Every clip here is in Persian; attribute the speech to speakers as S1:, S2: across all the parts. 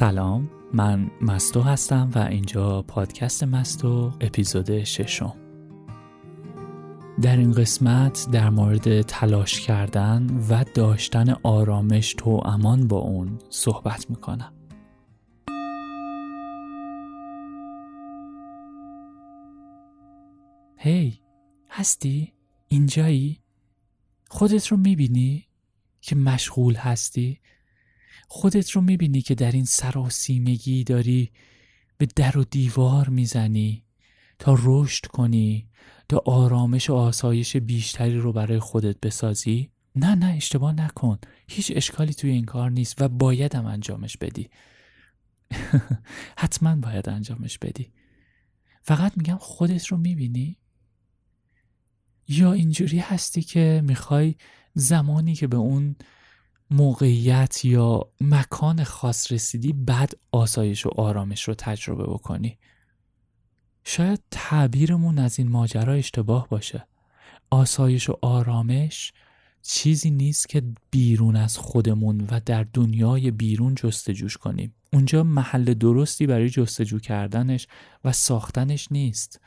S1: سلام من مستو هستم و اینجا پادکست مستو اپیزود ششم در این قسمت در مورد تلاش کردن و داشتن آرامش تو امان با اون صحبت می‌کنم هی هستی؟ اینجایی؟ خودت رو می‌بینی؟ که مشغول هستی؟ خودت رو می‌بینی که در این سراسیمگی داری به در و دیوار می‌زنی تا رشد کنی تا آرامش و آسایش بیشتری رو برای خودت بسازی؟ نه نه اشتباه نکن. هیچ اشکالی توی این کار نیست و بایدم انجامش بدی. حتما باید انجامش بدی. فقط میگم خودت رو می‌بینی؟ یا اینجوری هستی که می‌خوای زمانی که به اون موقعیت یا مکان خاص رسیدی بعد آسایش و آرامش رو تجربه بکنی. شاید تعبیرمون از این ماجرا اشتباه باشه. آسایش و آرامش چیزی نیست که بیرون از خودمون و در دنیای بیرون جستجوش کنیم. اونجا محل درستی برای جستجو کردنش و ساختنش نیست.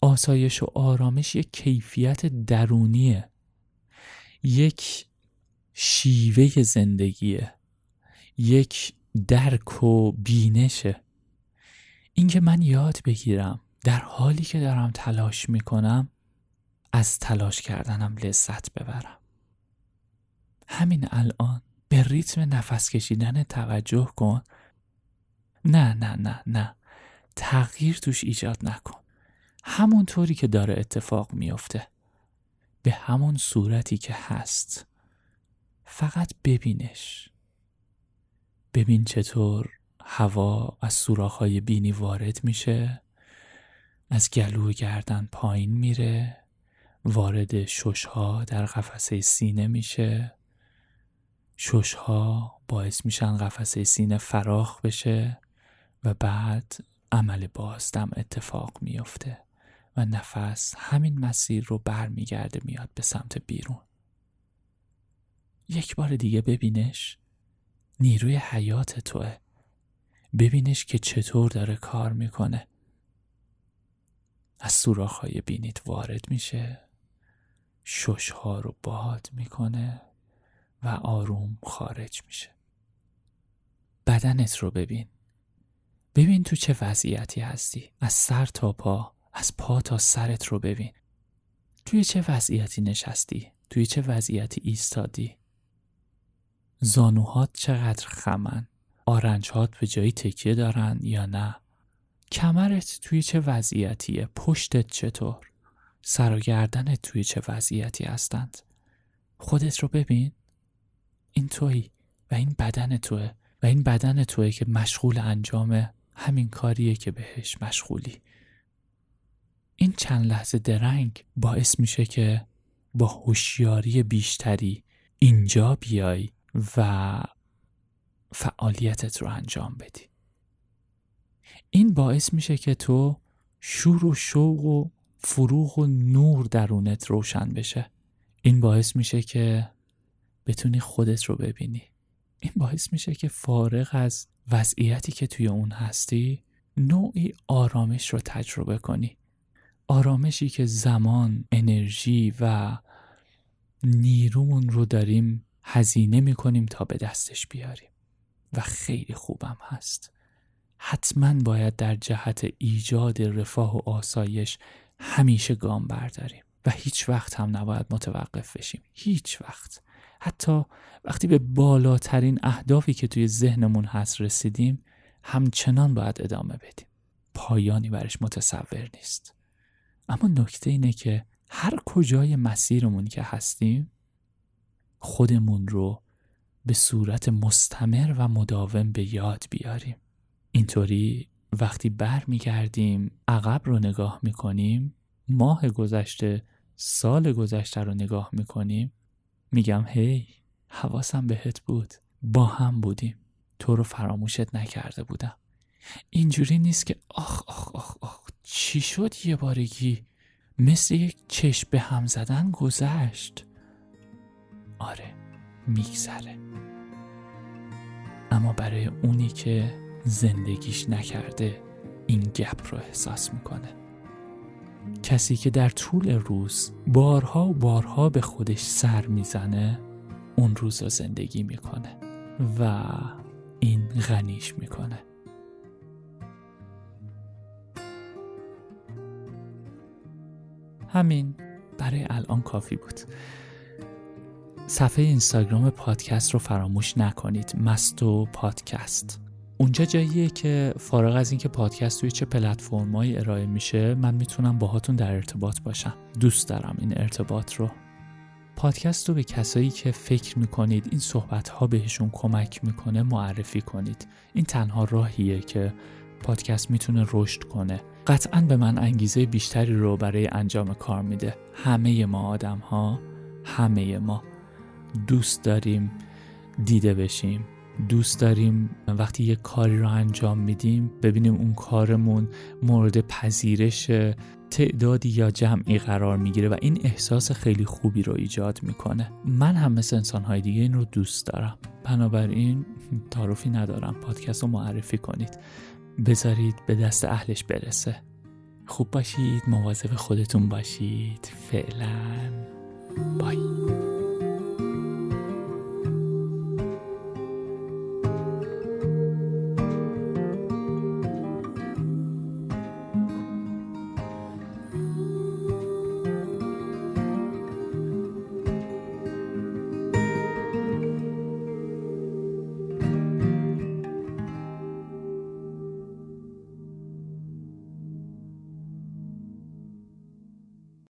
S1: آسایش و آرامش یک کیفیت درونیه. یک شیوه زندگیه. یک درک و بینشه. اینکه من یاد بگیرم در حالی که دارم تلاش می‌کنم از تلاش کردنم لذت ببرم. همین الان به ریتم نفس کشیدن توجه کن. نه نه نه نه. تغییر توش ایجاد نکن. همونطوری که داره اتفاق میافته. به همون صورتی که هست. فقط ببینش. ببین چطور هوا از سوراخ‌های بینی وارد میشه از گلو گردن پایین میره وارد ششها در قفسه سینه میشه. ششها باعث میشن قفسه سینه فراخ بشه و بعد عمل بازدم اتفاق میافته و نفس همین مسیر رو برمیگرده میاد به سمت بیرون. یک بار دیگه ببینش. نیروی حیات توه. ببینش که چطور داره کار می‌کنه. از سوراخهای بینیت وارد میشه. ششها رو باد می‌کنه و آروم خارج میشه. بدنت رو ببین. ببین تو چه وضعیتی هستی. از سر تا پا از پا تا سرت رو ببین. توی چه وضعیتی نشستی؟ توی چه وضعیتی ایستادی؟ زانوهات چقدر خمن؟ آرنجهات به جایی تکیه دارن یا نه؟ کمرت توی چه وضعیتیه؟ پشتت چطور؟ سر و گردنت توی چه وضعیتی هستند؟ خودت رو ببین. این تویی و این بدن توه و این بدن توه که مشغول انجام همین کاریه که بهش مشغولی. این چند لحظه درنگ باعث میشه که با هوشیاری بیشتری اینجا بیای. و فعالیتت رو انجام بدی. این باعث میشه که تو شور و شوق و فروغ و نور درونت روشن بشه. این باعث میشه که بتونی خودت رو ببینی. این باعث میشه که فارغ از وضعیتی که توی اون هستی نوعی آرامش رو تجربه کنی. آرامشی که زمان، انرژی و نیرومون رو داریم هزینه می‌کنیم تا به دستش بیاریم. و خیلی خوبم هست. حتما باید در جهت ایجاد رفاه و آسایش همیشه گام برداریم. و هیچ وقت هم نباید متوقف بشیم. هیچ وقت. حتی وقتی به بالاترین اهدافی که توی ذهنمون هست رسیدیم همچنان باید ادامه بدیم. پایانی برش متصور نیست. اما نکته اینه که هر کجای مسیرمون که هستیم خودمون رو به صورت مستمر و مداوم به یاد بیاریم. اینطوری وقتی بر میگردیم عقب رو نگاه می‌کنیم ماه گذشته سال گذشته رو نگاه می‌کنیم میگم هی حواسم بهت بود. با هم بودیم. تو رو فراموشت نکرده بودم. اینجوری نیست که آخ آخ آخ آخ چی شد یه بارگی؟ مثل یک چشم به هم زدن گذشت. آره میگذره. اما برای اونی که زندگیش نکرده این گپ رو احساس می‌کنه. کسی که در طول روز بارها و بارها به خودش سر می‌زنه اون روز رو زندگی می‌کنه و این غنیش می‌کنه. همین برای الان کافی بود. صفحه اینستاگرام پادکست رو فراموش نکنید. مستو پادکست. اونجا جاییه که فارغ از اینکه پادکست توی چه پلتفرمایی ارائه میشه من می‌تونم باهاتون در ارتباط باشم. دوست دارم این ارتباط رو. پادکست رو به کسایی که فکر می‌کنید این صحبت ها بهشون کمک می‌کنه معرفی کنید. این تنها راهیه که پادکست می‌تونه رشد کنه. قطعا به من انگیزه بیشتری رو برای انجام کار میده. همه ما آدم ها همه ما. دوست داریم دیده بشیم. دوست داریم وقتی یه کاری رو انجام میدیم ببینیم اون کارمون مورد پذیرش تعدادی یا جمعی قرار می‌گیره و این احساس خیلی خوبی رو ایجاد می‌کنه. من هم مثل انسانهای دیگه این رو دوست دارم. بنابراین تعارفی ندارم. پادکست رو معرفی کنید. بذارید به دست اهلش برسه. خوب باشید. مواظب خودتون باشید. فعلا. بای.